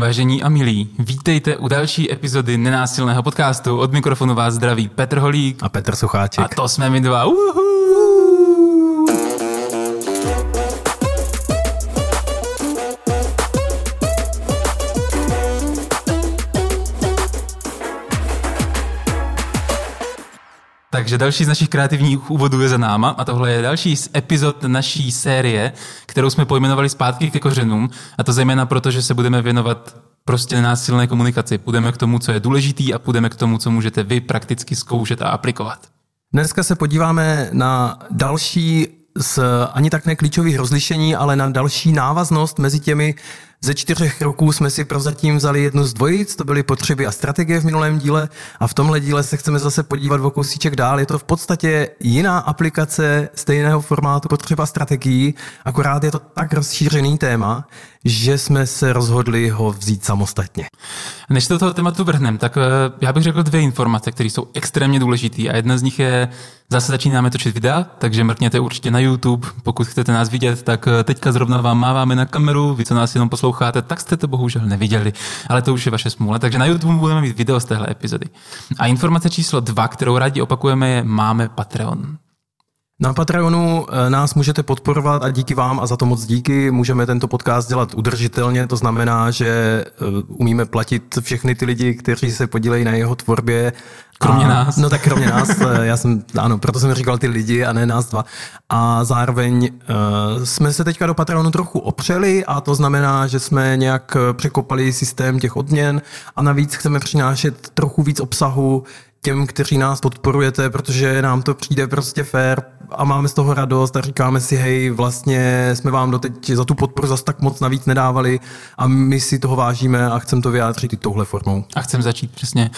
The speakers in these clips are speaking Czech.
Vážení a milí, vítejte u další epizody nenásilného podcastu. Od mikrofonu vás zdraví Petr Holík a Petr Sucháček. A to jsme my dva. Uhu! Takže další z našich kreativních úvodů je za náma a tohle je další z epizod naší série, kterou jsme pojmenovali Zpátky ke kořenům a to zejména proto, že se budeme věnovat prostě nenásilné komunikaci. Půjdeme k tomu, co je důležitý a půjdeme k tomu, co můžete vy prakticky zkoušet a aplikovat. Dneska se podíváme na další z ani tak neklíčových rozlišení, ale na další návaznost mezi těmi ze čtyřech roků jsme si prozatím vzali jednu z dvojic, to byly potřeby a strategie v minulém díle a v tomhle díle se chceme zase podívat o kousíček dál. Je to v podstatě jiná aplikace stejného formátu potřeba strategií, akorát je to tak rozšířený téma, že jsme se rozhodli ho vzít samostatně. Než se do toho tématu vrhneme, tak eh, já bych řekl dvě informace, které jsou extrémně důležité a jedna z nich je, zase začínáme točit videa, takže mrkněte určitě na YouTube, pokud chcete nás vidět, tak eh, teďka zrovna vám máváme na kameru, vy co nás jenom tak jste to bohužel neviděli, ale to už je vaše smůla, takže na YouTube budeme mít video z téhle epizody. A informace číslo dva, kterou rádi opakujeme, je máme Patreon. Na Patreonu eh, nás můžete podporovat a díky vám a za to moc díky můžeme tento podcast dělat udržitelně. To znamená, že eh, umíme platit všechny ty lidi, kteří se podílejí na jeho tvorbě. Kromě a, nás. No tak kromě nás. Eh, já jsem, ano, proto jsem říkal ty lidi a ne nás dva. A zároveň uh, jsme se teďka do Patreonu trochu opřeli a to znamená, že jsme nějak překopali systém těch odměn a navíc chceme přinášet trochu víc obsahu těm, kteří nás podporujete, protože nám to přijde prostě fair a máme z toho radost a říkáme si, hej, vlastně jsme vám doteď za tu podporu zase tak moc navíc nedávali a my si toho vážíme a chceme to vyjádřit i touhle formou. A chcem začít přesně.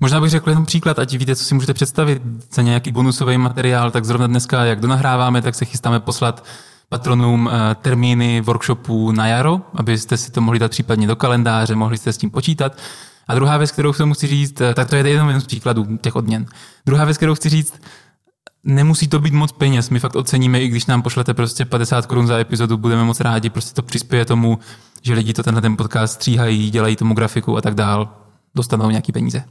Možná bych řekl jenom příklad, ať víte, co si můžete představit za nějaký bonusový materiál, tak zrovna dneska, jak donahráváme, tak se chystáme poslat patronům eh, termíny workshopů na jaro, abyste si to mohli dát případně do kalendáře, mohli jste s tím počítat. A druhá věc, kterou musí říct, eh, tak to je jenom jeden z příkladů těch odměn. Druhá věc, kterou chci říct, nemusí to být moc peněz. My fakt oceníme, i když nám pošlete prostě 50 korun za epizodu, budeme moc rádi, prostě to přispěje tomu, že lidi to tenhle ten podcast stříhají, dělají tomu grafiku a tak dál, dostanou nějaký peníze.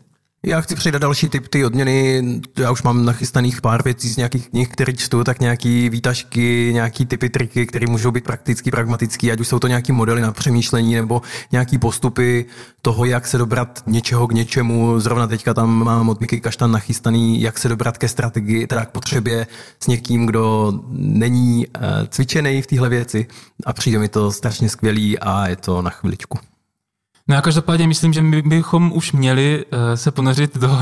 Já chci přidat další typ ty odměny. Já už mám nachystaných pár věcí z nějakých knih, které čtu, tak nějaký výtažky, nějaký typy triky, které můžou být prakticky, pragmatický, ať už jsou to nějaký modely na přemýšlení nebo nějaký postupy toho, jak se dobrat něčeho k něčemu. Zrovna teďka tam mám od Miky Kaštan nachystaný, jak se dobrat ke strategii, teda k potřebě s někým, kdo není uh, cvičený v téhle věci a přijde mi to strašně skvělý a je to na chviličku. No a každopádně myslím, že my bychom už měli uh, se ponořit do...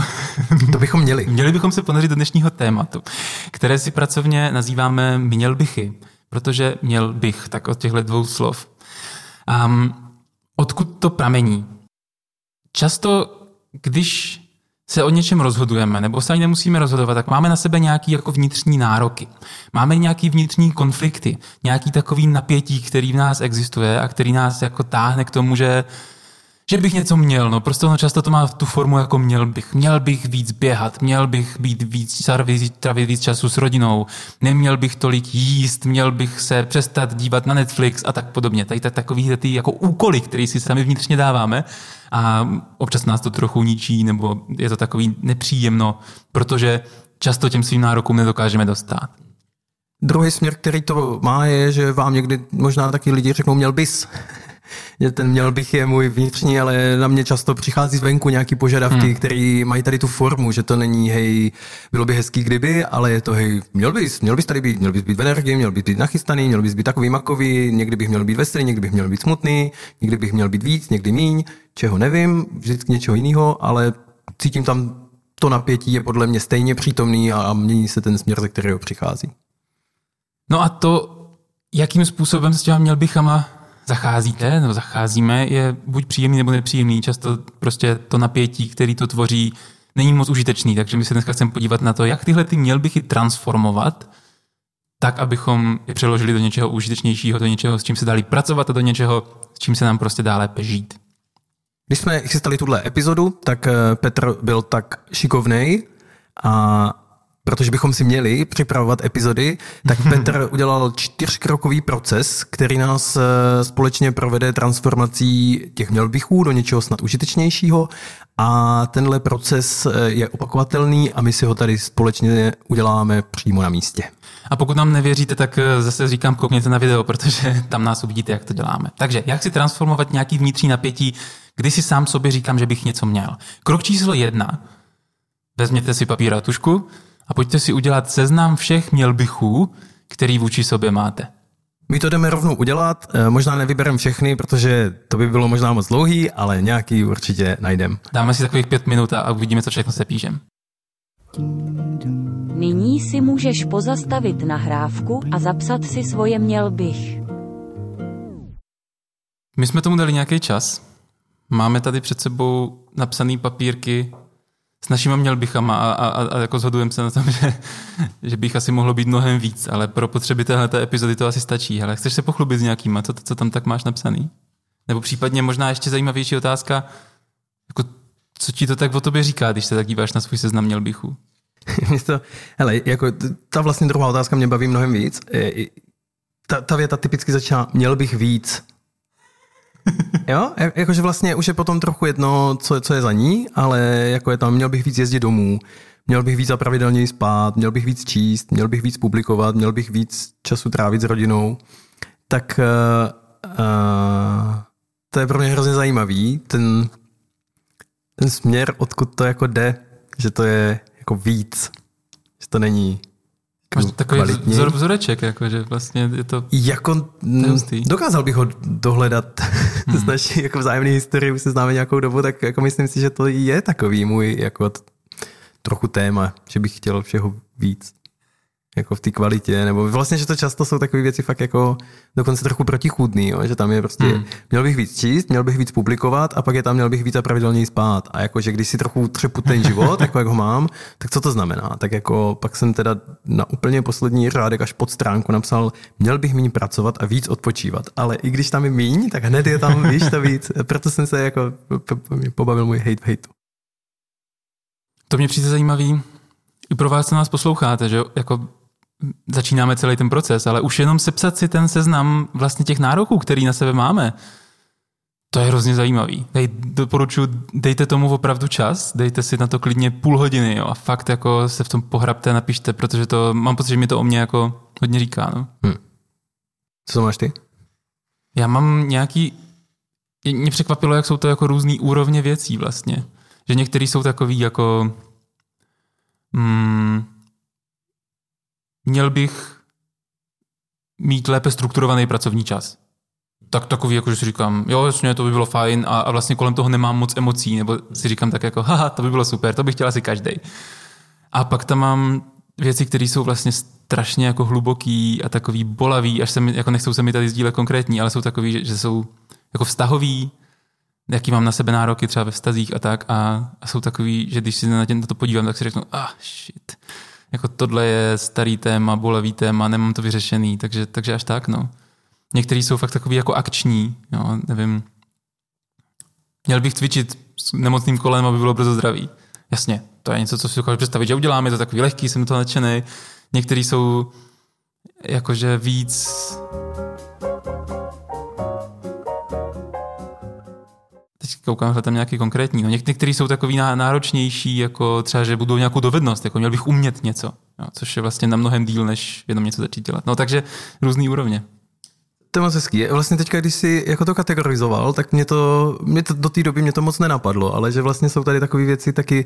to bychom měli. měli bychom se ponořit do dnešního tématu, které si pracovně nazýváme měl bychy, protože měl bych, tak od těchto dvou slov. Um, odkud to pramení? Často, když se o něčem rozhodujeme, nebo se ani nemusíme rozhodovat, tak máme na sebe nějaký jako vnitřní nároky. Máme nějaký vnitřní konflikty, nějaký takový napětí, který v nás existuje a který nás jako táhne k tomu, že že bych něco měl, no prostě ono často to má tu formu jako měl bych. Měl bych víc běhat, měl bych být víc, trávit víc času s rodinou, neměl bych tolik jíst, měl bych se přestat dívat na Netflix a tak podobně. Tady takový ty jako úkoly, které si sami vnitřně dáváme a občas nás to trochu ničí nebo je to takový nepříjemno, protože často těm svým nárokům nedokážeme dostat. Druhý směr, který to má, je, že vám někdy možná taky lidi řeknou, měl bys ten měl bych je můj vnitřní, ale na mě často přichází zvenku nějaký požadavky, hmm. které mají tady tu formu, že to není, hej, bylo by hezký kdyby, ale je to, hej, měl bys, měl bys tady být, měl bys být v energii, měl bys být nachystaný, měl bys být takový makový, někdy bych měl být veselý, někdy bych měl být smutný, někdy bych měl být víc, někdy míň, čeho nevím, vždycky něčeho jiného, ale cítím tam to napětí je podle mě stejně přítomný a, a mění se ten směr, ze kterého přichází. No a to, jakým způsobem s těma měl bychama zacházíte, nebo zacházíme, je buď příjemný nebo nepříjemný. Často prostě to napětí, který to tvoří, není moc užitečný. Takže my se dneska chceme podívat na to, jak tyhle ty měl bych i transformovat, tak, abychom je přeložili do něčeho užitečnějšího, do něčeho, s čím se dali pracovat a do něčeho, s čím se nám prostě dále pežít. Když jsme chystali tuhle epizodu, tak eh, Petr byl tak šikovnej a protože bychom si měli připravovat epizody, tak Petr udělal čtyřkrokový proces, který nás eh, společně provede transformací těch mělbichů do něčeho snad užitečnějšího a tenhle proces eh, je opakovatelný a my si ho tady společně uděláme přímo na místě. A pokud nám nevěříte, tak eh, zase říkám, koukněte na video, protože tam nás uvidíte, jak to děláme. Takže jak si transformovat nějaký vnitřní napětí, kdy si sám sobě říkám, že bych něco měl. Krok číslo jedna. Vezměte si papír a tušku a pojďte si udělat seznam všech mělbichů, který vůči sobě máte. My to jdeme rovnou udělat, eh, možná nevybereme všechny, protože to by bylo možná moc dlouhý, ale nějaký určitě najdem. Dáme si takových pět minut a uvidíme, co všechno se píšem. Nyní si můžeš pozastavit nahrávku a zapsat si svoje měl bych. My jsme tomu dali nějaký čas. Máme tady před sebou napsané papírky s našimi mělbichama a, a, a, jako zhodujeme se na tom, že, že bych asi mohlo být mnohem víc, ale pro potřeby téhle epizody to asi stačí. Ale chceš se pochlubit s nějakýma, co, co tam tak máš napsaný? Nebo případně možná ještě zajímavější otázka, jako, co ti to tak o tobě říká, když se tak díváš na svůj seznam mělbichů? to, hele, jako ta vlastně druhá otázka mě baví mnohem víc. Ta, ta věta typicky začíná, měl bych víc. Jo, jakože vlastně už je potom trochu jedno, co, co je za ní, ale jako je tam, měl bych víc jezdit domů, měl bych víc a pravidelněji spát, měl bych víc číst, měl bych víc publikovat, měl bych víc času trávit s rodinou. Tak uh, uh, to je pro mě hrozně zajímavý, ten, ten směr, odkud to jako jde, že to je jako víc, že to není Máš takový kvalitní. vzor, vzoreček, jako, že vlastně je to jako, tajemství. Dokázal bych ho dohledat hmm. z naší jako vzájemné historie, už se známe nějakou dobu, tak jako myslím si, že to je takový můj jako trochu téma, že bych chtěl všeho víc jako v té kvalitě, nebo vlastně, že to často jsou takové věci fakt jako dokonce trochu protichůdný, jo? že tam je prostě, hmm. měl bych víc číst, měl bych víc publikovat a pak je tam měl bych víc a pravidelněji spát. A jako, že když si trochu třepu ten život, jako jak ho mám, tak co to znamená? Tak jako pak jsem teda na úplně poslední řádek až pod stránku napsal, měl bych méně pracovat a víc odpočívat. Ale i když tam je míň, tak hned je tam, víš, to víc. Proto jsem se jako pobavil můj hate v hate. To mě přijde zajímavý, i pro vás, co nás posloucháte, že jako začínáme celý ten proces, ale už jenom sepsat si ten seznam vlastně těch nároků, který na sebe máme, to je hrozně zajímavý. Dej, doporučuji, dejte tomu opravdu čas, dejte si na to klidně půl hodiny jo, a fakt jako se v tom pohrabte, napište, protože to mám pocit, že mi to o mě jako hodně říká. No. Hmm. Co máš ty? Já mám nějaký, mě překvapilo, jak jsou to jako různý úrovně věcí vlastně. Že některý jsou takový jako, mm, měl bych mít lépe strukturovaný pracovní čas. Tak takový, jako že si říkám, jo, jasně, to by bylo fajn a, a vlastně kolem toho nemám moc emocí, nebo si říkám tak jako, haha, to by bylo super, to bych chtěl asi každý. A pak tam mám věci, které jsou vlastně strašně jako hluboký a takový bolavý, až se mi, jako nechcou se mi tady sdílet konkrétní, ale jsou takový, že, že jsou jako vztahový, jaký mám na sebe nároky třeba ve vztazích a tak a, a jsou takový, že když si na, tě, na to podívám, tak si řeknu, ah, shit, jako tohle je starý téma, bolavý téma, nemám to vyřešený, takže, takže až tak, no. Některý jsou fakt takový jako akční, jo, nevím. Měl bych cvičit s nemocným kolem, aby bylo brzo zdravý. Jasně, to je něco, co si dokážu představit, že uděláme, to takový lehký, jsem to nadšený. Některý jsou jakože víc koukám, že tam nějaký konkrétní. No, někteří jsou takový náročnější, jako třeba, že budou nějakou dovednost, jako měl bych umět něco, jo, což je vlastně na mnohem díl, než jenom něco začít dělat. No takže různý úrovně. To je moc hezký. Vlastně teďka, když jsi jako to kategorizoval, tak mě to, mě to do té doby mě to moc nenapadlo, ale že vlastně jsou tady takové věci taky,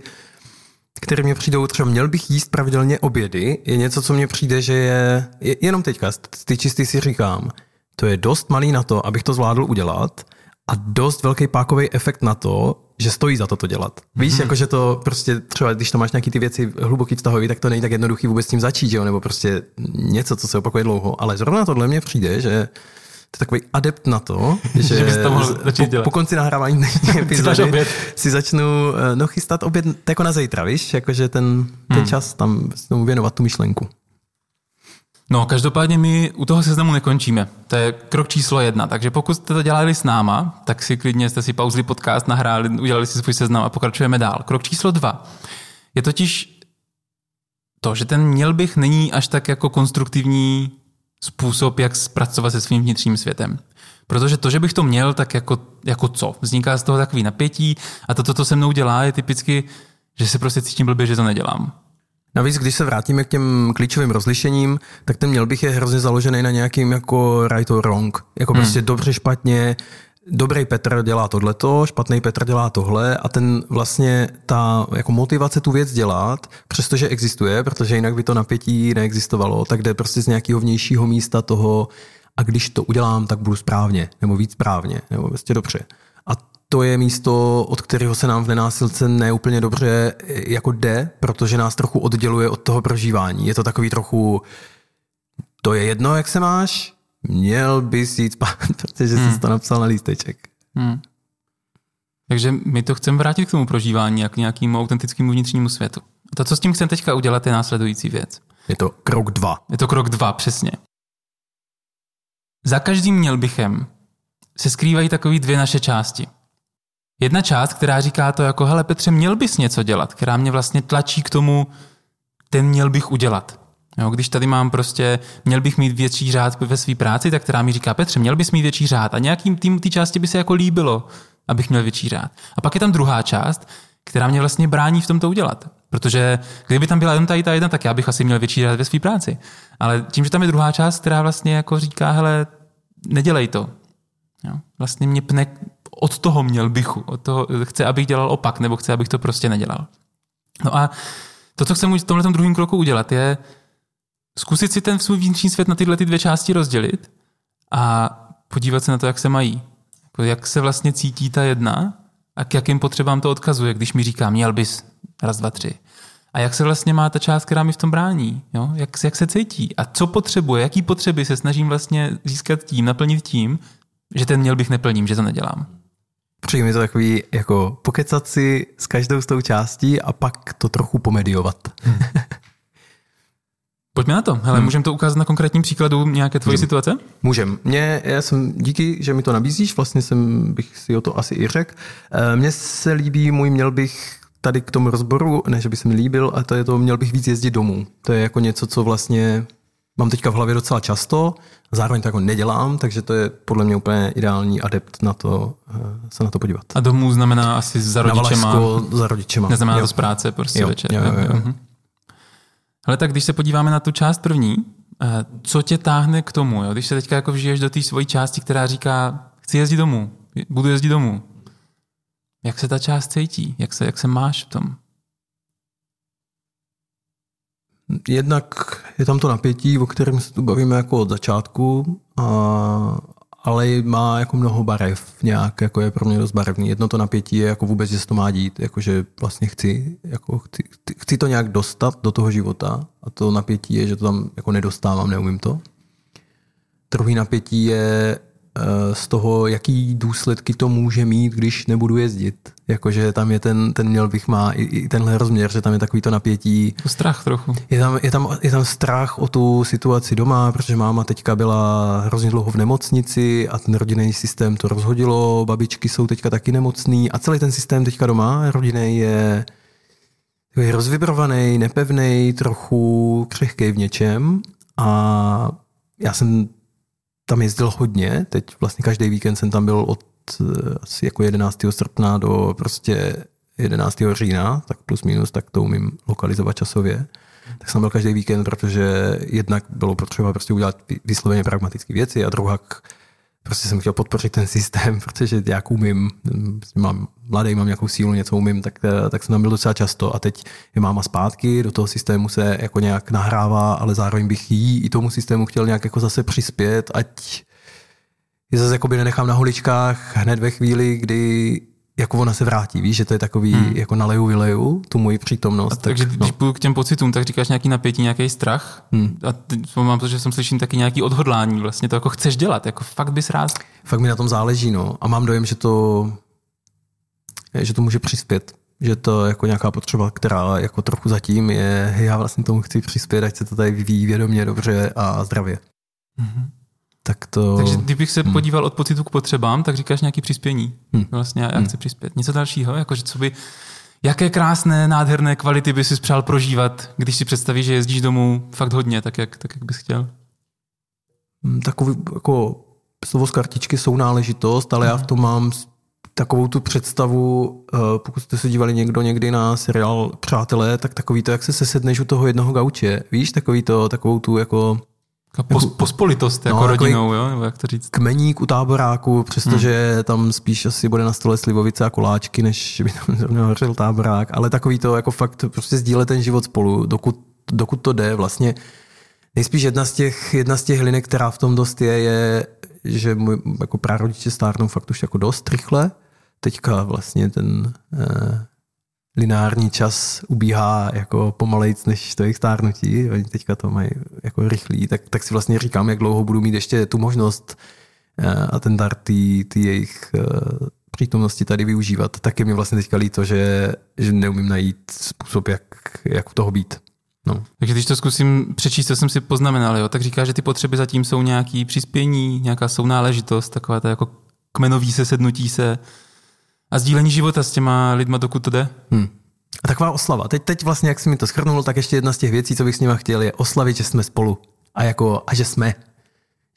které mě přijdou, třeba měl bych jíst pravidelně obědy, je něco, co mně přijde, že je, je jenom teďka, ty čistý si říkám, to je dost malý na to, abych to zvládl udělat, a dost velký pákový efekt na to, že stojí za to to dělat. Víš, mm-hmm. jako že to prostě třeba, když to máš nějaký ty věci hluboký vztahový, tak to není tak jednoduchý vůbec s tím začít, jo? nebo prostě něco, co se opakuje dlouho. Ale zrovna tohle mě přijde, že to je takový adept na to, že, že to mohl po, dělat. po konci nahrávání dnešní epizody si začnu eh, no, chystat oběd jako na zítra, víš, jakože ten, ten hmm. čas tam tomu věnovat tu myšlenku. No, každopádně my u toho seznamu nekončíme. To je krok číslo jedna. Takže pokud jste to dělali s náma, tak si klidně jste si pauzli podcast, nahráli, udělali si svůj seznam a pokračujeme dál. Krok číslo dva je totiž to, že ten měl bych není až tak jako konstruktivní způsob, jak zpracovat se svým vnitřním světem. Protože to, že bych to měl, tak jako, jako co? Vzniká z toho takový napětí a to, co se mnou dělá, je typicky, že se prostě cítím blbě, že to nedělám. Navíc, když se vrátíme k těm klíčovým rozlišením, tak ten měl bych je hrozně založený na nějakým jako right or wrong. Jako hmm. prostě dobře, špatně, dobrý Petr dělá tohleto, špatný Petr dělá tohle a ten vlastně ta jako motivace tu věc dělat, přestože existuje, protože jinak by to napětí neexistovalo, tak jde prostě z nějakého vnějšího místa toho a když to udělám, tak budu správně, nebo víc správně, nebo prostě dobře. To je místo, od kterého se nám v nenásilce neúplně dobře jako jde, protože nás trochu odděluje od toho prožívání. Je to takový trochu, to je jedno, jak se máš, měl bys jít spát, protože hmm. jsi to napsal na lísteček. Hmm. Takže my to chceme vrátit k tomu prožívání a k nějakému autentickému vnitřnímu světu. A to, co s tím chceme teďka udělat, je následující věc. Je to krok dva. Je to krok dva, přesně. Za každým měl bychem se skrývají takové dvě naše části. Jedna část, která říká to jako, hele Petře, měl bys něco dělat, která mě vlastně tlačí k tomu, ten měl bych udělat. Jo, když tady mám prostě, měl bych mít větší řád ve své práci, tak která mi říká, Petře, měl bys mít větší řád a nějakým tým té části by se jako líbilo, abych měl větší řád. A pak je tam druhá část, která mě vlastně brání v tom to udělat. Protože kdyby tam byla jen ta jedna, tak já bych asi měl větší řád ve své práci. Ale tím, že tam je druhá část, která vlastně jako říká, hele, nedělej to. Jo? Vlastně mě pne od toho měl bychu, od toho chce, abych dělal opak, nebo chce, abych to prostě nedělal. No a to, co chcem v tomhle druhém kroku udělat, je zkusit si ten svůj vnitřní svět na tyhle ty dvě části rozdělit a podívat se na to, jak se mají. Jako jak se vlastně cítí ta jedna a k jakým potřebám to odkazuje, když mi říká, měl bys raz, dva, tři. A jak se vlastně má ta část, která mi v tom brání? Jo? Jak, jak se cítí? A co potřebuje? Jaký potřeby se snažím vlastně získat tím, naplnit tím, že ten měl bych neplním, že to nedělám? Přijde mi to takový jako pokecat si s každou z tou částí a pak to trochu pomediovat. Hmm. Pojďme na to. Hele, hmm. můžeme to ukázat na konkrétním příkladu nějaké tvojí situace? Můžem. Mě, já jsem, díky, že mi to nabízíš, vlastně jsem bych si o to asi i řekl. Eh, mně se líbí, můj měl bych tady k tomu rozboru, ne, že by se mi líbil, ale to je to, měl bych víc jezdit domů. To je jako něco, co vlastně mám teďka v hlavě docela často, zároveň to jako nedělám, takže to je podle mě úplně ideální adept na to eh, se na to podívat. A domů znamená asi za rodičema? Na za rodičema. Neznamená jo. to z práce prostě jo, večer. Jo, jo, jo. Mhm. Ale tak když se podíváme na tu část první, eh, co tě táhne k tomu? Jo? Když se teďka jako vžiješ do té svojí části, která říká, chci jezdit domů, budu jezdit domů. Jak se ta část cítí? Jak se, jak se máš v tom? Jednak je tam to napětí, o kterém se tu bavíme jako od začátku, a, ale má jako mnoho barev nějak, jako je pro mě dost barevný. Jedno to napětí je jako vůbec, že se to má dít, jakože vlastně chci, jako chci, chci to nějak dostat do toho života a to napětí je, že to tam jako nedostávám, neumím to. Druhý napětí je z toho, jaký důsledky to může mít, když nebudu jezdit. Jakože tam je ten, ten měl bych má i, i tenhle rozměr, že tam je takový to napětí. Strach trochu. Je tam, je, tam, je tam strach o tu situaci doma, protože máma teďka byla hrozně dlouho v nemocnici a ten rodinný systém to rozhodilo, babičky jsou teďka taky nemocný a celý ten systém teďka doma rodinný je, je rozvibrovaný, nepevný, trochu křehký v něčem a já jsem tam jezdil hodně, teď vlastně každý víkend jsem tam byl od eh, asi jako 11. srpna do prostě 11. října, tak plus minus, tak to umím lokalizovat časově. Tak jsem byl každý víkend, protože jednak bylo potřeba prostě udělat vysloveně pragmatické věci a druhá prostě jsem chtěl podpořit ten systém, protože jak umím, mám mladý, mám nějakou sílu, něco umím, tak, eh, tak jsem tam byl docela často. A teď je máma zpátky, do toho systému se jako nějak nahrává, ale zároveň bych jí i tomu systému chtěl nějak jako zase přispět, ať je zase jakoby nenechám na holičkách hned ve chvíli, kdy jako ona se vrátí, víš, že to je takový hmm. jako naleju, vyleju, tu moji přítomnost. A tak, takže no. když půjdu k těm pocitům, tak říkáš nějaký napětí, nějaký strach hmm. a teď mám to, že jsem slyším taky nějaký odhodlání, vlastně to jako chceš dělat, jako fakt bys rád. Fakt mi na tom záleží, no. A mám dojem, že to, že to může přispět. Že to jako nějaká potřeba, která jako trochu zatím je, já vlastně tomu chci přispět, ať se to tady vyvíjí vědomě, dobře a zdravě. Mm-hmm tak to... Takže kdybych se hmm. podíval od pocitu k potřebám, tak říkáš nějaký přispění. Hmm. Vlastně já hmm. chci přispět. Něco dalšího, jakože co by... jaké krásné, nádherné kvality by si přál prožívat, když si představíš, že jezdíš domů fakt hodně, tak jak, tak jak bys chtěl? Mm, Takový jako slovo z kartičky jsou náležitost, ale já v tom mám takovou tu představu, eh, pokud jste se dívali někdo někdy na seriál Přátelé, tak takový to, jak se sesedneš u toho jednoho gauče, víš, takový to, takovou tu jako Pos, pospolitost jako No, no, rodinou, jo? nebo jak to říct. kmeník u táboráku, přestože hmm. tam spíš asi bude na stole slivovice a koláčky, než by tam zrovna hořel táborák, ale takový to jako fakt prostě sdílet ten život spolu, dokud, dokud to jde vlastně. Nejspíš jedna z těch, jedna z těch linek, která v tom dost je, je, že můj jako prarodiče stárnou fakt už jako dost rychle. Teďka vlastně ten eh, lineární čas ubíhá jako pomalejc než to jejich stárnutí. Oni teďka to mají jako rychlý, tak, tak si vlastně říkám, jak dlouho budu mít ještě tu možnost eh, a ten dar ty jejich eh, přítomnosti tady využívat. Tak je mi vlastně teďka líto, že, že neumím najít způsob, jak, jak u toho být. No. Takže když to zkusím přečíst, co jsem si poznamenal, jo, tak říká, že ty potřeby zatím jsou nějaký přispění, nějaká sounáležitost, taková ta jako kmenový se, sednutí se a sdílení života s těma lidma, dokud to jde. Hmm. A taková oslava. Teď, teď vlastně, jak jsi mi to schrnul, tak ještě jedna z těch věcí, co bych s nima chtěl, je oslavit, že jsme spolu. A, jako, a že jsme.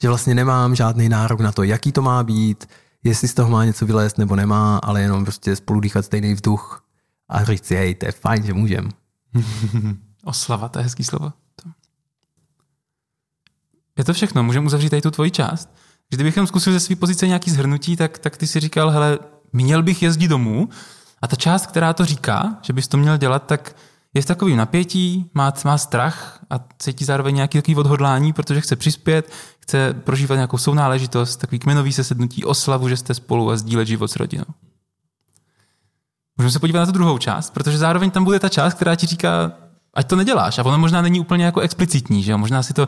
Že vlastně nemám žádný nárok na to, jaký to má být, jestli z toho má něco vylézt nebo nemá, ale jenom prostě spolu dýchat stejný vzduch a říct si, hej, to je fajn, že můžem. Oslava, to je hezký slovo. Je to všechno, můžeme uzavřít tady tu tvoji část. Kdybychom zkusil ze své pozice nějaký zhrnutí, tak, tak ty si říkal, hele, měl bych jezdit domů a ta část, která to říká, že bys to měl dělat, tak je v takovým napětí, má, má strach a cítí zároveň nějaký takový odhodlání, protože chce přispět, chce prožívat nějakou sounáležitost, takový kmenový sesednutí, oslavu, že jste spolu a sdílet život s rodinou. Můžeme se podívat na tu druhou část, protože zároveň tam bude ta část, která ti říká, ať to neděláš. A ono možná není úplně jako explicitní, že jo? Možná si to,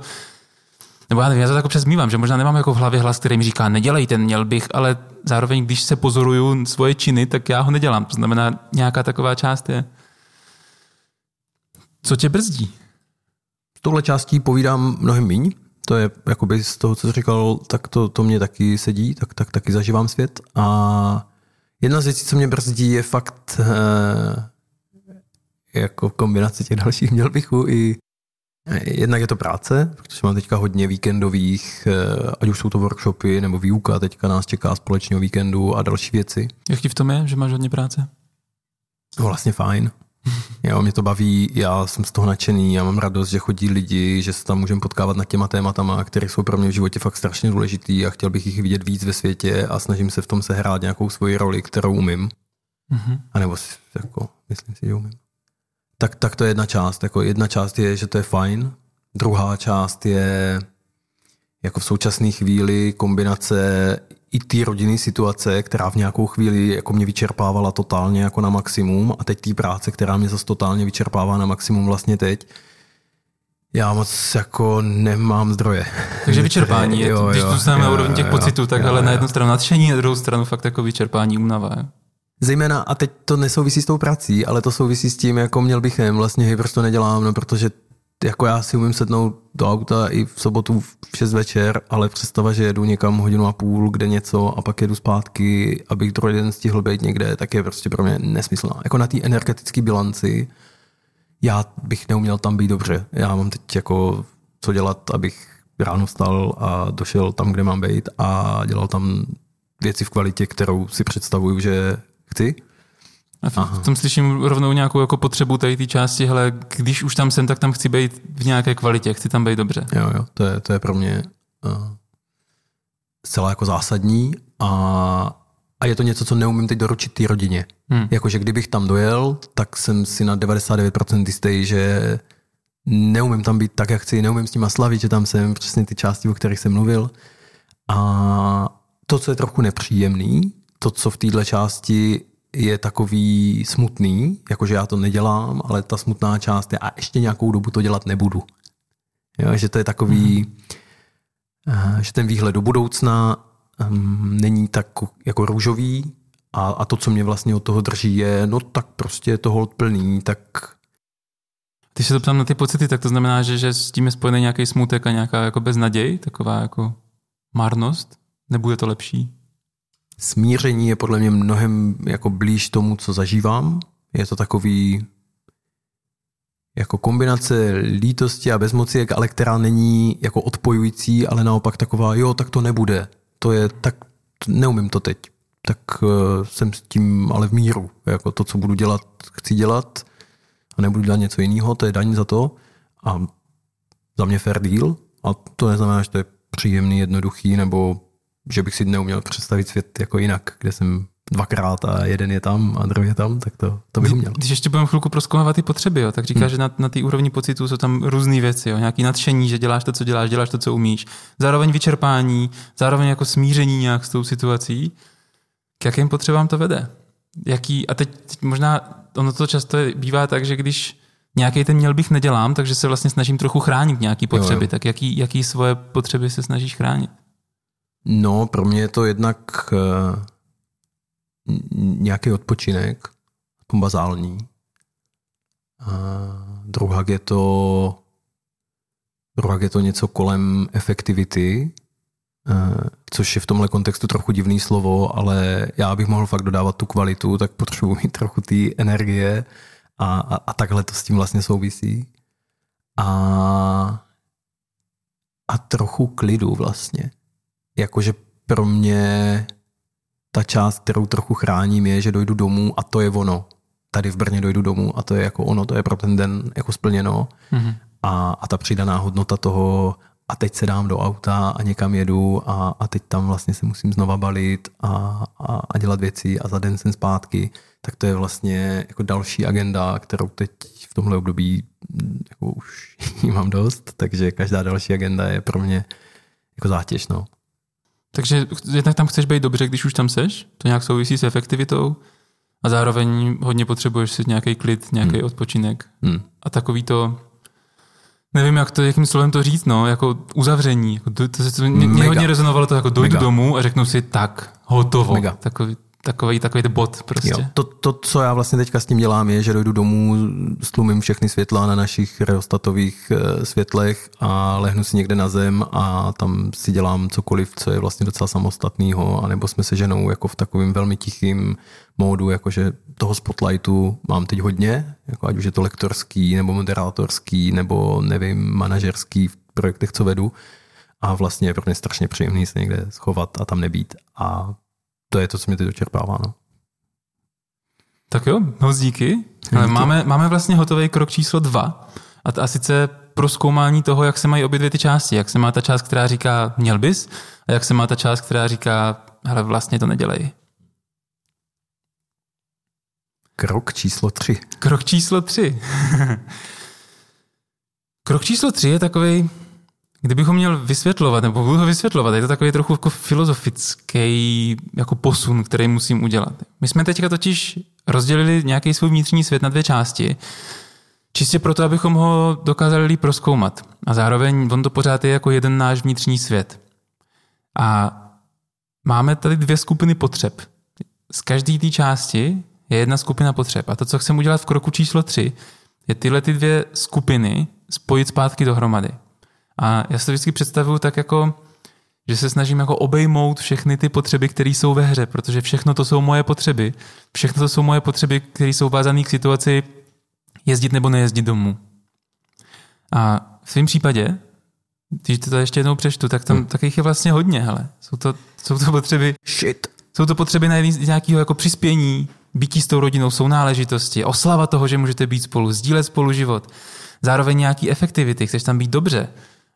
nebo já nevím, já to tak občas že možná nemám jako v hlavě hlas, který mi říká, nedělej ten, měl bych, ale zároveň, když se pozoruju svoje činy, tak já ho nedělám. To znamená, nějaká taková část je. Co tě brzdí? S touhle částí povídám mnohem míň. To je jakoby z toho, co jsi říkal, tak to, to mě taky sedí, tak, tak taky zažívám svět. A jedna z věcí, co mě brzdí, je fakt eh, jako kombinace těch dalších měl bychů i Jednak je to práce, protože mám teďka hodně víkendových, eh, ať už jsou to workshopy nebo výuka, teďka nás čeká společného víkendu a další věci. Jak ti v tom je, že máš hodně práce? No vlastně fajn. Jo, mě to baví, já jsem z toho nadšený, já mám radost, že chodí lidi, že se tam můžeme potkávat nad těma tématama, které jsou pro mě v životě fakt strašně důležitý a chtěl bych jich vidět víc ve světě a snažím se v tom sehrát nějakou svoji roli, kterou umím. Mhm. A nebo si, jako, myslím si, že umím. Tak, tak to je jedna část. Jako jedna část je, že to je fajn. Druhá část je jako v současné chvíli kombinace i ty rodinné situace, která v nějakou chvíli jako mě vyčerpávala totálně jako na maximum a teď té práce, která mě zase totálně vyčerpává na maximum vlastně teď. Já moc jako nemám zdroje. Takže vyčerpání, je, Jo, když jo, zůstaneme na úrovni těch jo, pocitů, tak jo, ale na jo. jednu stranu nadšení, na druhou stranu fakt jako vyčerpání, únava. Zejména, a teď to nesouvisí s tou prací, ale to souvisí s tím, jako měl bych jem, vlastně hej, proč to nedělám, no protože jako já si umím sednout do auta i v sobotu v 6 večer, ale představa, že jedu někam hodinu a půl, kde něco a pak jedu zpátky, abych druhý den stihl být někde, tak je prostě pro mě nesmyslná. Jako na té energetické bilanci já bych neuměl tam být dobře. Já mám teď jako co dělat, abych ráno vstal a došel tam, kde mám být a dělal tam věci v kvalitě, kterou si představuju, že chci. A v, v tom slyším rovnou nějakou jako potřebu tady té části, hele, když už tam jsem, tak tam chci být v nějaké kvalitě, chci tam být dobře. Jo, jo, to je, to je pro mě uh, zcela jako zásadní a, a je to něco, co neumím teď doručit té rodině. Hmm. Jakože kdybych tam dojel, tak jsem si na 99% jistý, že neumím tam být tak, jak chci, neumím s nima slavit, že tam jsem, přesně ty části, o kterých jsem mluvil. A to, co je trochu nepříjemný, to, co v této části je takový smutný, jakože já to nedělám, ale ta smutná část je a ještě nějakou dobu to dělat nebudu. Jo, že to je takový, mm. že ten výhled do budoucna um, není tak jako růžový a, a to, co mě vlastně od toho drží, je, no tak prostě je to hold plný, tak Když se to ptám na ty pocity, tak to znamená, že, že s tím je spojený nějaký smutek a nějaká jako beznaděj, taková jako marnost? Nebude to lepší? Smíření je podle mě mnohem jako blíž tomu, co zažívám. Je to takový jako kombinace lítosti a bezmoci, ale která není jako odpojující, ale naopak taková, jo, tak to nebude. To je tak, neumím to teď. Tak uh, jsem s tím ale v míru. Jako to, co budu dělat, chci dělat a nebudu dělat něco jiného, to je daň za to. A za mě fair deal. A to neznamená, že to je příjemný, jednoduchý, nebo že bych si neuměl představit svět jako jinak, kde jsem dvakrát a jeden je tam a druhý je tam, tak to, to bych měl. Když ještě budeme chvilku proskoumávat ty potřeby, jo, tak říkáš, hmm. že na, na té úrovni pocitů jsou tam různé věci, jo, nějaký nadšení, že děláš to, co děláš, děláš to, co umíš, zároveň vyčerpání, zároveň jako smíření nějak s tou situací. K jakým potřebám to vede? Jaký, a teď, teď možná ono to často bývá tak, že když nějaký ten měl bych nedělám, takže se vlastně snažím trochu chránit nějaký potřeby. Jo, jo. Tak jaký, jaký svoje potřeby se snažíš chránit? No, pro mě je to jednak uh, nějaký odpočinek, bazální. A druhá je to druhá je to něco kolem efektivity, uh, což je v tomhle kontextu trochu divný slovo, ale já bych mohl fakt dodávat tu kvalitu, tak potřebuji mít trochu té energie a, a, a takhle to s tím vlastně souvisí. A, a trochu klidu vlastně. Jakože pro mě ta část, kterou trochu chráním, je, že dojdu domů a to je ono. Tady v Brně dojdu domů a to je jako ono, to je pro ten den jako splněno. Mm-hmm. A, a ta přidaná hodnota toho, a teď se dám do auta a někam jedu a, a teď tam vlastně se musím znova balit a, a, a dělat věci a za den jsem zpátky, tak to je vlastně jako další agenda, kterou teď v tomhle období jako už mám dost, takže každá další agenda je pro mě jako zátěž. No. Takže jednak tam chceš být dobře, když už tam seš, to nějak souvisí s efektivitou a zároveň hodně potřebuješ si nějaký klid, nějaký hmm. odpočinek hmm. a takový to Nevím, jak to, jakým slovem to říct, no, jako uzavření. Jako, to, to, to, mě, mě hodně rezonovalo to, jako dojdu Mega. domů a řeknu si tak, hotovo. Mega. Takový, takový, takový bod prostě. Jo, to, to, co já vlastně teďka s tím dělám, je, že dojdu domů, stlumím všechny světla na našich reostatových eh, světlech a lehnu si někde na zem a tam si dělám cokoliv, co je vlastně docela samostatného, anebo jsme se ženou jako v takovým velmi tichým módu, jakože toho spotlightu mám teď hodně, jako ať už je to lektorský, nebo moderátorský, nebo nevím, manažerský v projektech, co vedu. A vlastně je pro mě strašně příjemný se někde schovat a tam nebýt. A to je to, co mě teď dočerpává. No. Tak jo, moc díky. Ale máme, máme vlastně hotový krok číslo dva. A, to, a sice proskoumání toho, jak se mají obě dvě ty části. Jak se má ta část, která říká měl bys, a jak se má ta část, která říká hele, vlastně to nedělej. Krok číslo tři. Krok číslo tři. Krok číslo tři je takový Kdybychom měl vysvětlovat, nebo budu ho vysvětlovat, je to takový trochu jako filozofický jako posun, který musím udělat. My jsme teďka totiž rozdělili nějaký svůj vnitřní svět na dvě části, čistě proto, abychom ho dokázali proskoumat. A zároveň on to pořád je jako jeden náš vnitřní svět. A máme tady dvě skupiny potřeb. Z každé té části je jedna skupina potřeb. A to, co chceme udělat v kroku číslo tři, je tyhle ty dvě skupiny spojit zpátky dohromady. A já si to vždycky představuju tak jako, že se snažím jako obejmout všechny ty potřeby, které jsou ve hře, protože všechno to jsou moje potřeby. Všechno to jsou moje potřeby, které jsou vázané k situaci jezdit nebo nejezdit domů. A v svém případě, když to ještě jednou přečtu, tak tam hmm. takových je vlastně hodně, hele. Jsou to, jsou to potřeby... Shit. Jsou to potřeby na nějakého jako přispění, bytí s tou rodinou, jsou náležitosti, oslava toho, že můžete být spolu, sdílet spolu život. Zároveň nějaký efektivity, chceš tam být dobře,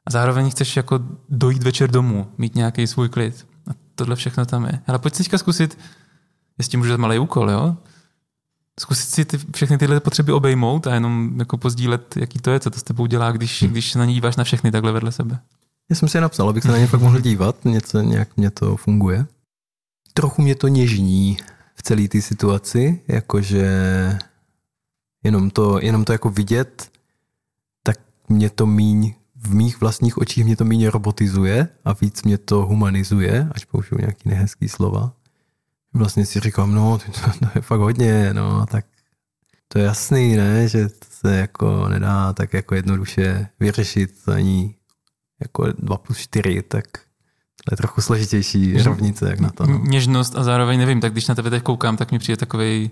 a zároveň chceš jako dojít večer domů, mít nějaký svůj klid. A tohle všechno tam je. Ale pojď teďka zkusit, jestli můžeš malý úkol, jo? Zkusit si ty, všechny tyhle potřeby obejmout a jenom jako pozdílet, jaký to je, co to s tebou dělá, když, když na ní díváš na všechny takhle vedle sebe. Já jsem si je napsal, abych se na ně fakt mohl dívat, něco, nějak mě to funguje. Trochu mě to něžní v celé té situaci, jakože jenom to, jenom to jako vidět, tak mě to míň v mých vlastních očích mě to méně robotizuje a víc mě to humanizuje, až použiju nějaký nehezký slova. Vlastně si říkám, no, to, to je fakt hodně, no, tak to je jasný, ne, že to se jako nedá tak jako jednoduše vyřešit ani jako 2 plus 4, tak to je trochu složitější rovnice, jak na to. No. Něžnost a zároveň nevím, tak když na tebe teď koukám, tak mi přijde takový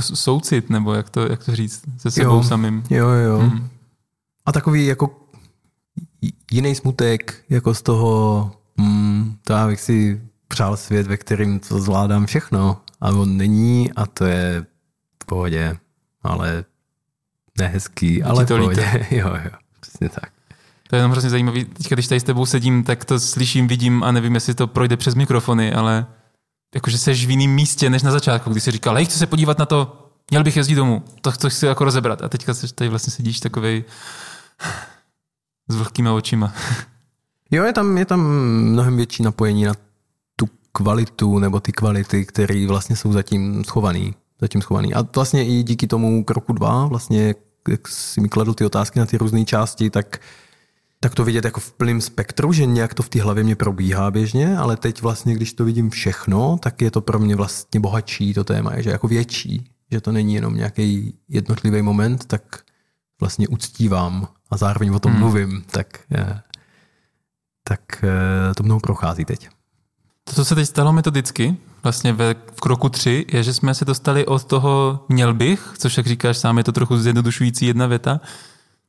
soucit, nebo jak to, jak to říct, se sebou Jo. samým. Jo, jo. Hmm. A takový jako jiný smutek, jako z toho, hmm, to já bych si přál svět, ve kterým to zvládám všechno. A on není a to je v pohodě, ale nehezký, ale to v pohodě. Jo, jo, přesně tak. To je jenom hrozně zajímavý. Teďka, když tady s tebou sedím, tak to slyším, vidím a nevím, jestli to projde přes mikrofony, ale jakože seš v jiném místě než na začátku, kdy jsi říkal, hej, chci se podívat na to, měl bych jezdit domů, to, to chci jako rozebrat. A teďka seš tady vlastně sedíš takovej s vlhkýma očima. Jo, je tam, je tam mnohem větší napojení na tu kvalitu nebo ty kvality, které vlastně jsou zatím schovaný. Zatím schovaný. A vlastně i díky tomu kroku dva, vlastně jak si mi kladl ty otázky na ty různé části, tak, tak to vidět jako v plném spektru, že nějak to v té hlavě mě probíhá běžně, ale teď vlastně, když to vidím všechno, tak je to pro mě vlastně bohatší to téma, že jako větší, že to není jenom nějaký jednotlivý moment, tak vlastně uctívám a zároveň o tom Hmm. mluvím, tak eh, tak eh, to mnou prochází teď. To, co se teď stalo metodicky, vlastně ve, v kroku tři, je, že jsme se dostali od toho měl bych, což jak říkáš sám, je to trochu zjednodušující jedna věta,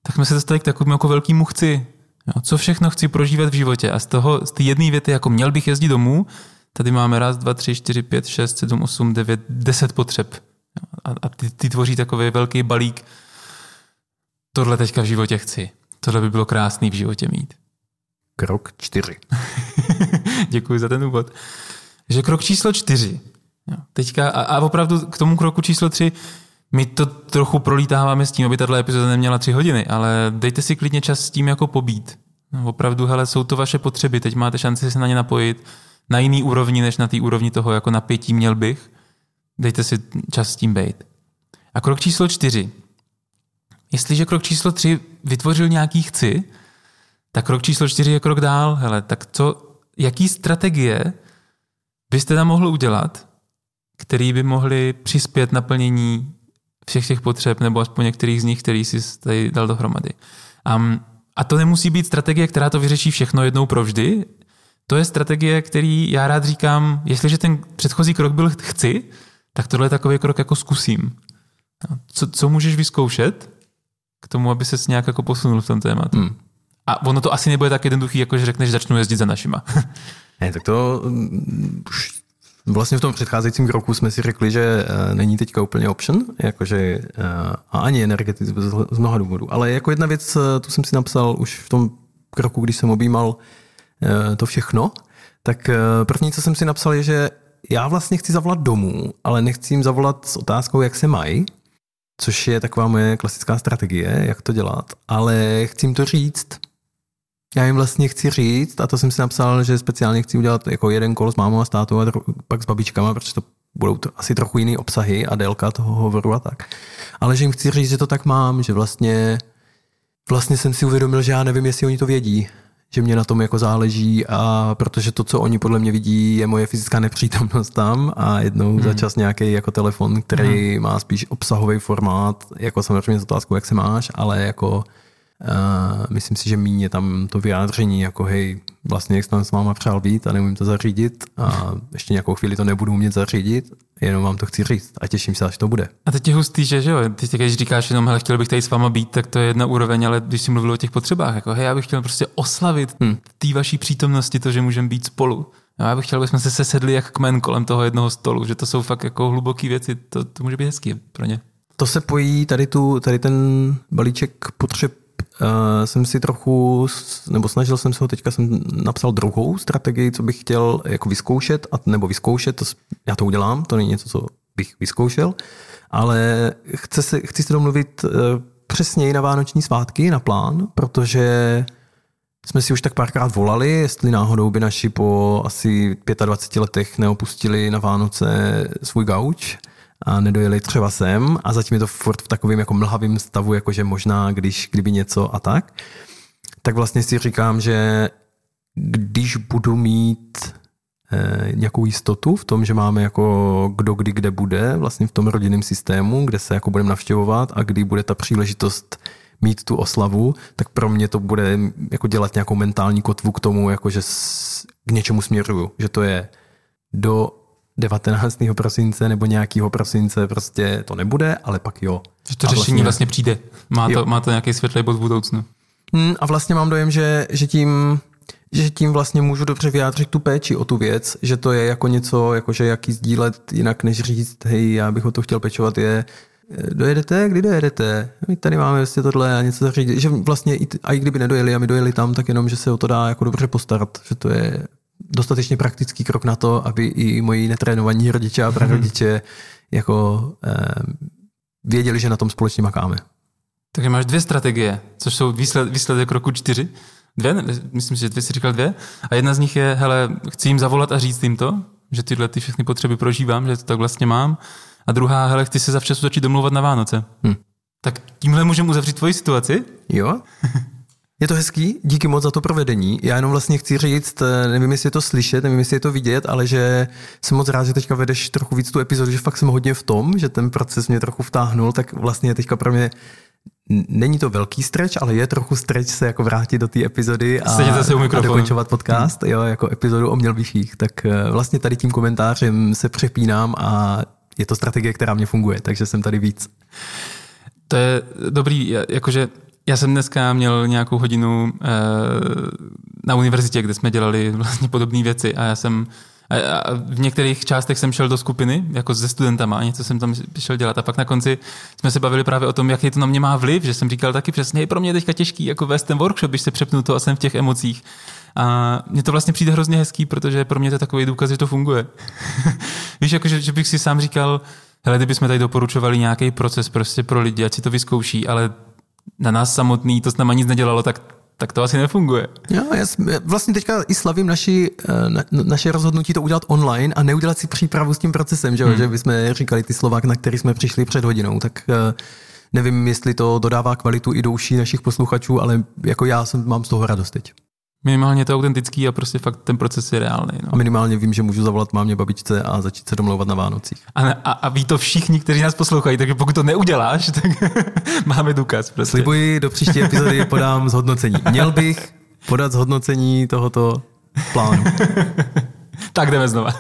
tak jsme se dostali k takovému jako velkému chci. Jo, co všechno chci prožívat v životě. A z toho, z té jedné věty, jako měl bych jezdit domů, tady máme raz, dva, tři, čtyři, pět, šest, sedm, osm, devět, deset potřeb. A, a ty, ty tvoří takový velký balík. Tohle teďka v životě chci. Tohle by bylo krásný v životě mít. Krok čtyři. Děkuji za ten úvod. Že krok číslo čtyři. Jo, teďka, a, a opravdu k tomu kroku číslo tři, my to trochu prolítáváme s tím, aby tato epizoda neměla tři hodiny, ale dejte si klidně čas s tím jako pobít. No, opravdu, hele, jsou to vaše potřeby, teď máte šanci se na ně napojit na jiný úrovni, než na té úrovni toho jako napětí měl bych. Dejte si čas s tím bejt. A krok číslo čtyři. Jestliže krok číslo tři vytvořil nějaký chci, tak krok číslo čtyři je krok dál. Hele, tak co, jaký strategie byste tam mohl udělat, který by mohli přispět naplnění všech těch potřeb, nebo aspoň některých z nich, který si tady dal dohromady. Um, a to nemusí být strategie, která to vyřeší všechno jednou provždy. To je strategie, který já rád říkám, jestliže ten předchozí krok byl chci, tak tohle je takový krok jako zkusím. Co, co můžeš vyzkoušet k tomu, aby ses nějak jako posunul v tom tématu? Hmm. A ono to asi nebude tak jednoduchý, jako že řekneš, začnu jezdit za našima. Ne, tak to mm, už vlastně v tom předcházejícím kroku jsme si řekli, že eh, není teďka úplně option, jakože eh, a ani energeticky z- mnoha důvodů. Ale jako jedna věc, eh, tu jsem si napsal už v tom kroku, když jsem objímal to všechno, tak první, co jsem si napsal, je, že já vlastně chci zavolat domů, ale nechci jim zavolat s otázkou, jak se mají, což je taková moje klasická strategie, jak to dělat, ale chci jim to říct, já jim vlastně chci říct, a to jsem si napsal, že speciálně chci udělat jako jeden kol s mámou a s tátou a pak s babičkama, protože to budou to asi trochu jiný obsahy a délka toho hovoru a tak. Ale že jim chci říct, že to tak mám, že vlastně, vlastně jsem si uvědomil, že já nevím, jestli oni to vědí, že mě na tom jako záleží a protože to, co oni podle mě vidí, je moje fyzická nepřítomnost tam a jednou hmm. za čas nějaký jako telefon, který hmm. má spíš obsahový formát, jako samozřejmě s otázkou, jak se máš, ale jako Uh, myslím si, že míně tam to vyjádření, jako hej, vlastně jak jsem s váma přál být a neumím to zařídit a ještě nějakou chvíli to nebudu umět zařídit, jenom vám to chci říct a těším se, až to bude. A teď je hustý, že, že jo, ty když říkáš jenom, hele, chtěl bych tady s váma být, tak to je jedna úroveň, ale když jsi mluvil o těch potřebách, jako hej, já bych chtěl prostě oslavit Hmm. té vaší přítomnosti to, že můžeme být spolu. Jo, já bych chtěl, aby jsme se sesedli jak kmen kolem toho jednoho stolu, že to jsou fakt jako hluboké věci, to, to může být hezký pro ně. To se pojí tady, tu, tady ten balíček potřeb uh, jsem si trochu, nebo snažil jsem se ho, teďka jsem napsal druhou strategii, co bych chtěl jako vyzkoušet, a, nebo vyzkoušet, to, já to udělám, to není něco, co bych vyzkoušel, ale chci se, chci se domluvit uh, přesněji na vánoční svátky, na plán, protože jsme si už tak párkrát volali, jestli náhodou by naši po asi 25 letech neopustili na Vánoce svůj gauč a nedojeli třeba sem a zatím je to furt v takovém jako mlhavém stavu, jakože možná, když, kdyby něco a tak. Tak vlastně si říkám, že když budu mít eh, nějakou jistotu v tom, že máme jako kdo kdy kde bude vlastně v tom rodinném systému, kde se jako budeme navštěvovat a kdy bude ta příležitost mít tu oslavu, tak pro mě to bude jako dělat nějakou mentální kotvu k tomu, jako že s, k něčemu směruju, že to je do 19. prosince nebo nějakého prosince prostě to nebude, ale pak jo. Že to A řešení vlastně přijde. Má Jo. to, má to nějaký světlý bod v budoucnu. Hmm, a vlastně mám dojem, že, že tím že tím vlastně můžu dobře vyjádřit tu péči o tu věc, že to je jako něco, jakože jaký sdílet jinak než říct, hej, já bych o to chtěl pečovat, je eh, dojedete, kdy dojedete? My tady máme vlastně tohle a něco zařídit. Že vlastně i, a i kdyby nedojeli a my dojeli tam, tak jenom, že se o to dá jako dobře postarat, že to je dostatečně praktický krok na to, aby i moji netrénovaní rodiče a prarodiče jako eh, věděli, že na tom společně makáme. Takže máš dvě strategie, což jsou výsled, výsledek roku čtyři. Dvě, myslím si, že dvě jsi říkal dvě. A jedna z nich je, hele, chci jim zavolat a říct jim to, že tyhle ty všechny potřeby prožívám, že to tak vlastně mám. A druhá, hele, chci se zavčasu začít domlouvat na Vánoce. Hm. Tak tímhle můžeme uzavřít tvoji situaci. Jo? Je to hezký, díky moc za to provedení. Já jenom vlastně chci říct, eh, nevím, jestli je to slyšet, nevím, jestli je to vidět, ale že jsem moc rád, že teďka vedeš trochu víc tu epizodu, že fakt jsem hodně v tom, že ten proces mě trochu vtáhnul, tak vlastně teďka pro mě není to velký stretch, ale je trochu stretch se jako vrátit do té epizody a, zase u a dokončovat podcast, jo, jako epizodu o měl bych jich. Tak eh, vlastně tady tím komentářem se přepínám a je to strategie, která mě funguje, takže jsem tady víc. To je dobrý, jakože já jsem dneska měl nějakou hodinu eh, na univerzitě, kde jsme dělali vlastně podobné věci a já jsem a- a v některých částech jsem šel do skupiny, jako se studentama a něco jsem tam šel dělat a pak na konci jsme se bavili právě o tom, jaký to na mě má vliv, že jsem říkal taky přesně, je pro mě teďka těžký jako vést ten workshop, když se přepnu to a jsem v těch emocích. A mně to vlastně přijde hrozně hezký, protože pro mě to je takový důkaz, že to funguje. Víš, jako, že, že bych si sám říkal, hele, kdybychom tady doporučovali nějaký proces prostě pro lidi, ať si to vyzkouší, ale na nás samotný to s náma nic nedělalo, tak, tak to asi nefunguje. Jo, já já vlastně teďka i slavím naši, eh, na, naše rozhodnutí to udělat online a neudělat si přípravu s tím procesem, že, hmm. že bychom říkali ty slova, na který jsme přišli před hodinou, tak eh, nevím, jestli to dodává kvalitu i do uší našich posluchačů, ale jako já jsem, mám z toho radost teď. Minimálně to je autentický a prostě fakt ten proces je reálný. No. A minimálně vím, že můžu zavolat mámě, babičce a začít se domlouvat na Vánocích. A, a, a ví to všichni, kteří nás poslouchají, takže pokud to neuděláš, tak máme důkaz. Prostě. Slibuji, do příští epizody podám zhodnocení. Měl bych podat zhodnocení tohoto plánu. Tak jdeme znova.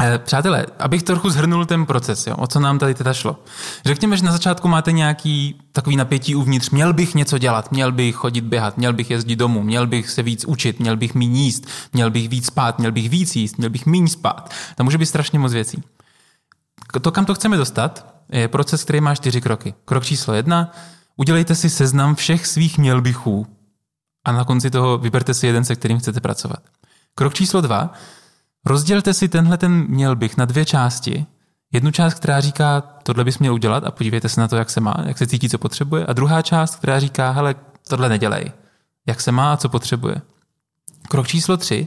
Eh, Přátelé, abych trochu zhrnul ten proces, jo, o co nám tady teda šlo. Řekněme, že na začátku máte nějaký takový napětí uvnitř, měl bych něco dělat, měl bych chodit běhat, měl bych jezdit domů, měl bych se víc učit, měl bych méně jíst, měl bych víc spát, měl bych víc jíst, měl bych méně spát. Tam může být strašně moc věcí. To, kam to chceme dostat, je proces, který má čtyři kroky. Krok číslo jedna, udělejte si seznam všech svých měl bychů a na konci toho vyberte si jeden, se kterým chcete pracovat. Krok číslo dva, rozdělte si tenhle ten měl bych na dvě části. Jednu část, která říká, tohle bys měl udělat a podívejte se na to, jak se má, jak se cítí, co potřebuje. A druhá část, která říká, hele, tohle nedělej. Jak se má a co potřebuje. Krok číslo tři,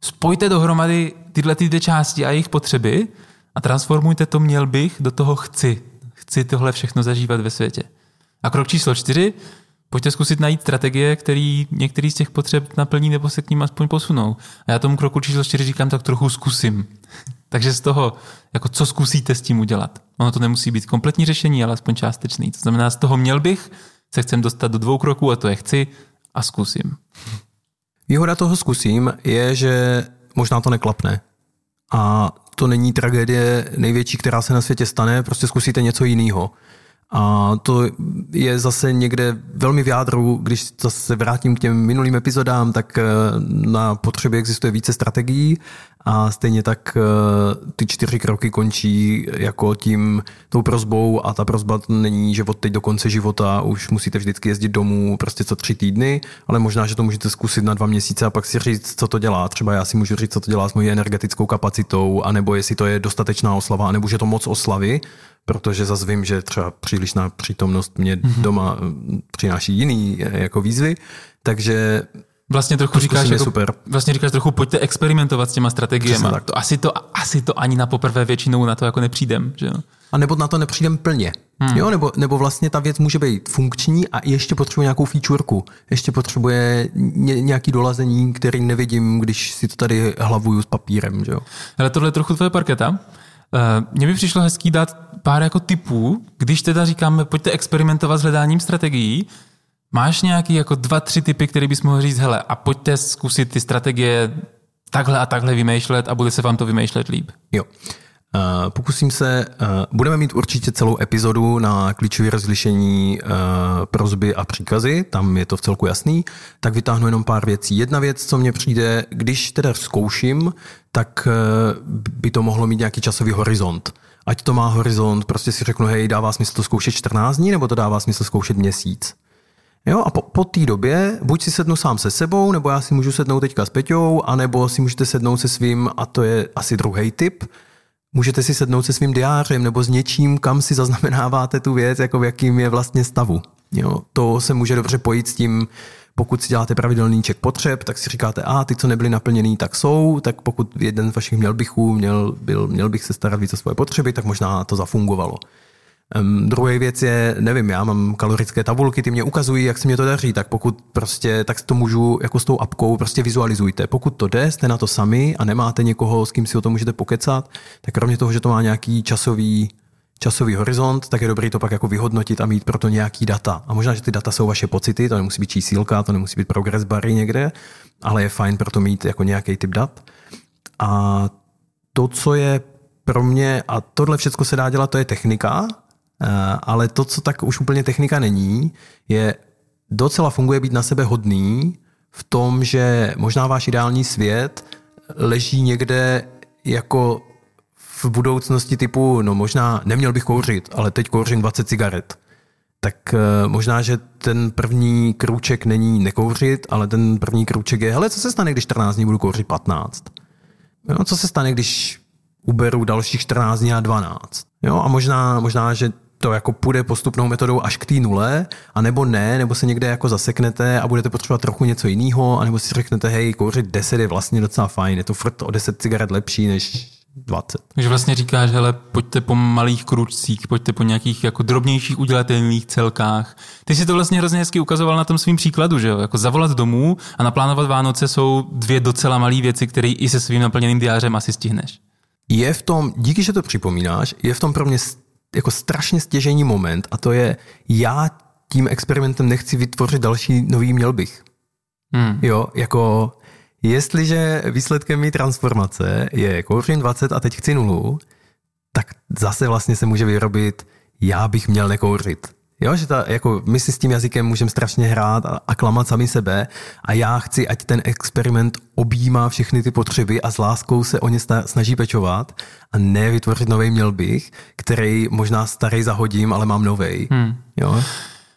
spojte dohromady tyhle ty dvě části a jejich potřeby a transformujte to měl bych do toho chci. Chci tohle všechno zažívat ve světě. A krok číslo čtyři, pojďte zkusit najít strategie, který některý z těch potřeb naplní nebo se k ním aspoň posunou. A já tomu kroku číslo čtyři říkám, tak trochu zkusím. Takže z toho, jako co zkusíte s tím udělat. Ono to nemusí být kompletní řešení, ale aspoň částečný. To znamená, z toho měl bych, se chcem dostat do dvou kroků a to je chci a zkusím. Výhoda toho zkusím je, že možná to neklapne. A to není tragédie největší, která se na světě stane, prostě zkusíte něco jiného. A to je zase někde velmi v jádru, když zase se vrátím k těm minulým epizodám, tak eh, na potřebě existuje více strategií a stejně tak eh, ty čtyři kroky končí jako tím tou prozbou a ta prozba není, že od teď do konce života už musíte vždycky jezdit domů prostě co tři týdny, ale možná, že to můžete zkusit na dva měsíce a pak si říct, co to dělá. Třeba já si můžu říct, co to dělá s mojí energetickou kapacitou, anebo jestli to je dostatečná oslava, anebo že to moc oslavy, protože zase vím, že třeba přílišná přítomnost mě Mhm. doma mm, přináší jiný jako výzvy, takže Vlastně trochu To říkáš, jako, super. vlastně říkáš trochu, pojďte experimentovat s těma strategiemi. To asi, to, asi to ani na poprvé většinou na to jako nepřijdem. Že? A nebo na to nepřijdem plně. Hmm. Jo, nebo, nebo vlastně ta věc může být funkční a ještě potřebuje nějakou featureku. Ještě potřebuje ně, nějaký dolazení, který nevidím, když si to tady hlavuju s papírem. Že jo? Ale tohle je trochu tvoje parketa. Eh, Mně by přišlo hezký dát pár jako typů, když teda říkáme, pojďte experimentovat s hledáním strategií, máš nějaký jako dva, tři typy, který bys mohl říct, hele, a pojďte zkusit ty strategie takhle a takhle vymýšlet a bude se vám to vymýšlet líp. Jo. Uh, pokusím se, uh, budeme mít určitě celou epizodu na klíčové rozlišení uh, prozby a příkazy, tam je to v celku jasný, tak vytáhnu jenom pár věcí. Jedna věc, co mně přijde, když teda zkouším, tak by to mohlo mít nějaký časový horizont. Ať to má horizont, prostě si řeknu, hej, dává smysl to zkoušet 14 dní, nebo to dává smysl zkoušet měsíc. Jo, a po, po té době buď si sednu sám se sebou, nebo já si můžu sednout teďka s Peťou, anebo si můžete sednout se svým, a to je asi druhý typ, můžete si sednout se svým diářem nebo s něčím, kam si zaznamenáváte tu věc, jako v jakým je vlastně stavu. Jo, to se může dobře pojít s tím, pokud si děláte pravidelný ček potřeb, tak si říkáte, a ty, co nebyly naplněný, tak jsou, tak pokud jeden z vašich měl bychů měl, byl, měl bych se starat víc o svoje potřeby, tak možná to zafungovalo. Um, druhá věc je, nevím, já mám kalorické tabulky, ty mě ukazují, jak se mě to daří, tak pokud prostě, tak to můžu jako s tou apkou prostě vizualizujte. Pokud to jde, jste na to sami a nemáte někoho, s kým si o to můžete pokecat, tak kromě toho, že to má nějaký časový, časový horizont, tak je dobrý to pak jako vyhodnotit a mít pro to nějaký data. A možná, že ty data jsou vaše pocity, to nemusí být čísílka, to nemusí být progress bary někde, ale je fajn pro to mít jako nějaký typ dat. A to, co je pro mě, a tohle všechno se dá dělat, to je technika, ale to, co tak už úplně technika není, je docela funguje být na sebe hodný v tom, že možná váš ideální svět leží někde jako v budoucnosti typu, no možná neměl bych kouřit, ale teď kouřím 20 cigaret. Tak eh, možná, že ten první krůček není nekouřit, ale ten první krůček je, hele, co se stane, když 14 dní budu kouřit 15? No, co se stane, když uberu dalších 14 dní a 12? Jo, a možná, možná, že to jako půjde postupnou metodou až k té nule, anebo ne, nebo se někde jako zaseknete a budete potřebovat trochu něco jiného, anebo si řeknete, hej, kouřit 10 je vlastně docela fajn, je to furt o 10 cigaret lepší než 20. Takže vlastně říkáš, hele, pojďte po malých kručcích, pojďte po nějakých jako drobnějších udělatelných celkách. Ty si to vlastně hrozně hezky ukazoval na tom svým příkladu, že jo? Jako zavolat domů a naplánovat Vánoce jsou dvě docela malé věci, které i se svým naplněným diářem asi stihneš. Je v tom, díky, že to připomínáš, je v tom pro mě jako strašně stěžení moment a to je, já tím experimentem nechci vytvořit další nový měl bych. Hmm. Jo, jako jestliže výsledkem mý transformace je kouřím 20 a teď chci nulu, tak zase vlastně se může vyrobit, já bych měl nekouřit. Jo, že ta, jako my si s tím jazykem můžeme strašně hrát a, a klamat sami sebe a já chci, ať ten experiment objímá všechny ty potřeby a s láskou se o ně snaží pečovat a ne vytvořit nový měl bych, který možná starý zahodím, ale mám novej. Hmm. Jo?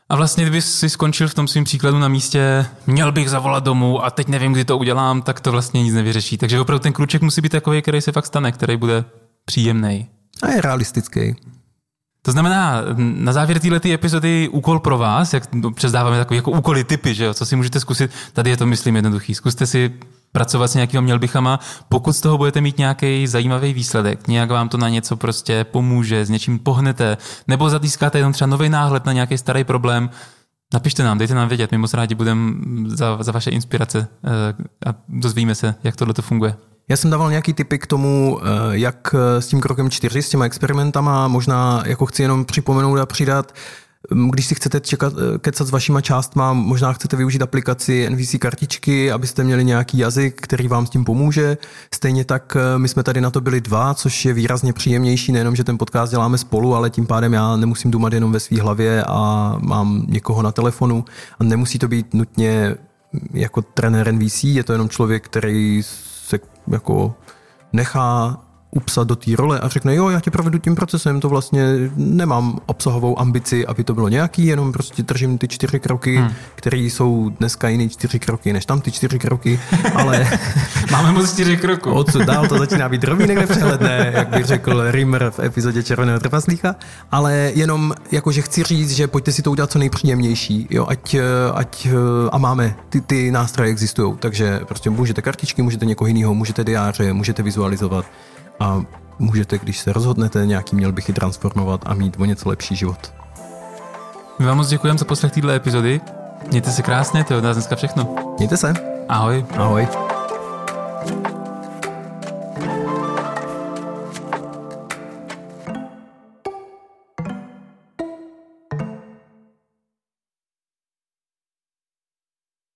A vlastně, kdyby si skončil v tom svém příkladu na místě, měl bych zavolat domů a teď nevím, kdy to udělám, tak to vlastně nic nevyřeší. Takže opravdu ten kluček musí být takový, který se fakt stane, který bude příjemný. A je realistický. To znamená, na závěr této epizody úkol pro vás, jak přezdáváme takové jako úkoly typy, že jo, co si můžete zkusit, tady je to, myslím, jednoduchý. Zkuste si pracovat s nějakýma mělbychama, pokud z toho budete mít nějaký zajímavý výsledek, nějak vám to na něco prostě pomůže, s něčím pohnete, nebo zatýskáte jenom třeba nový náhled na nějaký starý problém, Napište nám, dejte nám vědět, my moc rádi budeme za, za vaše inspirace eh, a dozvíme se, jak tohle to funguje. Já jsem dával nějaký typy k tomu, eh, jak s tím krokem čtyři, s těma experimentama, možná jako chci jenom připomenout a přidat, mm, když si chcete čekat, eh, kecat s vašima částma, možná chcete využít aplikaci NVC kartičky, abyste měli nějaký jazyk, který vám s tím pomůže. Stejně tak eh, my jsme tady na to byli dva, což je výrazně příjemnější, nejenom, že ten podcast děláme spolu, ale tím pádem já nemusím dumat jenom ve své hlavě a mám někoho na telefonu a nemusí to být nutně jako trenér NVC, je to jenom člověk, který jako nechá upsat do té role a řekne, jo, já tě provedu tím procesem, to vlastně nemám obsahovou ambici, aby to bylo nějaký, jenom prostě držím ty čtyři kroky, hmm. které jsou dneska jiný čtyři kroky, než tam ty čtyři kroky, ale... Máme moc čtyři kroků. Odsud dál to začíná být rovnínek nepřehledné, jak by řekl Rimmer v epizodě Červeného trpaslíka, ale jenom jakože chci říct, že pojďte si to udělat co nejpříjemnější, jo, ať, ať a máme, ty, ty nástroje existují, takže prostě můžete kartičky, můžete někoho jiného, můžete diáře, můžete vizualizovat, a můžete, když se rozhodnete, nějaký měl bych i transformovat a mít o něco lepší život. My vám moc děkujeme za poslech této epizody. Mějte se krásně, to je od nás dneska všechno. Mějte se. Ahoj. Ahoj.